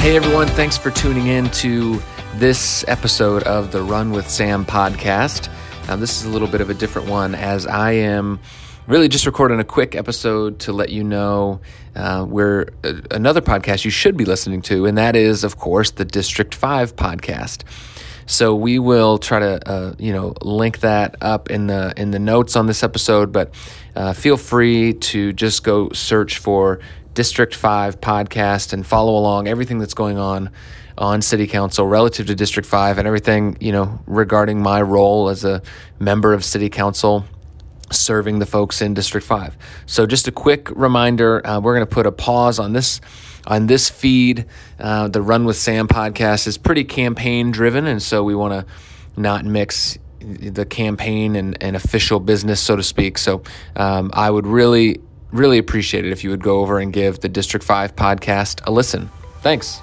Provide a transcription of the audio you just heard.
Hey everyone, thanks for tuning in to this episode of the Run with Sam podcast. Now, this is a little bit of a different one as I am really just recording a quick episode to let you know uh, where uh, another podcast you should be listening to, and that is, of course, the District 5 podcast. So we will try to, uh, you know, link that up in the in the notes on this episode. But uh, feel free to just go search for District 5 podcast and follow along everything that's going on on city council relative to District 5 and everything, you know, regarding my role as a member of city council serving the folks in District 5. So just a quick reminder, uh, we're going to put a pause on this on this feed. Uh, the Run with Sam podcast is pretty campaign driven and so we want to not mix the campaign and, and official business, so to speak. So um, I would really really appreciate it if you would go over and give the District 5 podcast a listen. Thanks.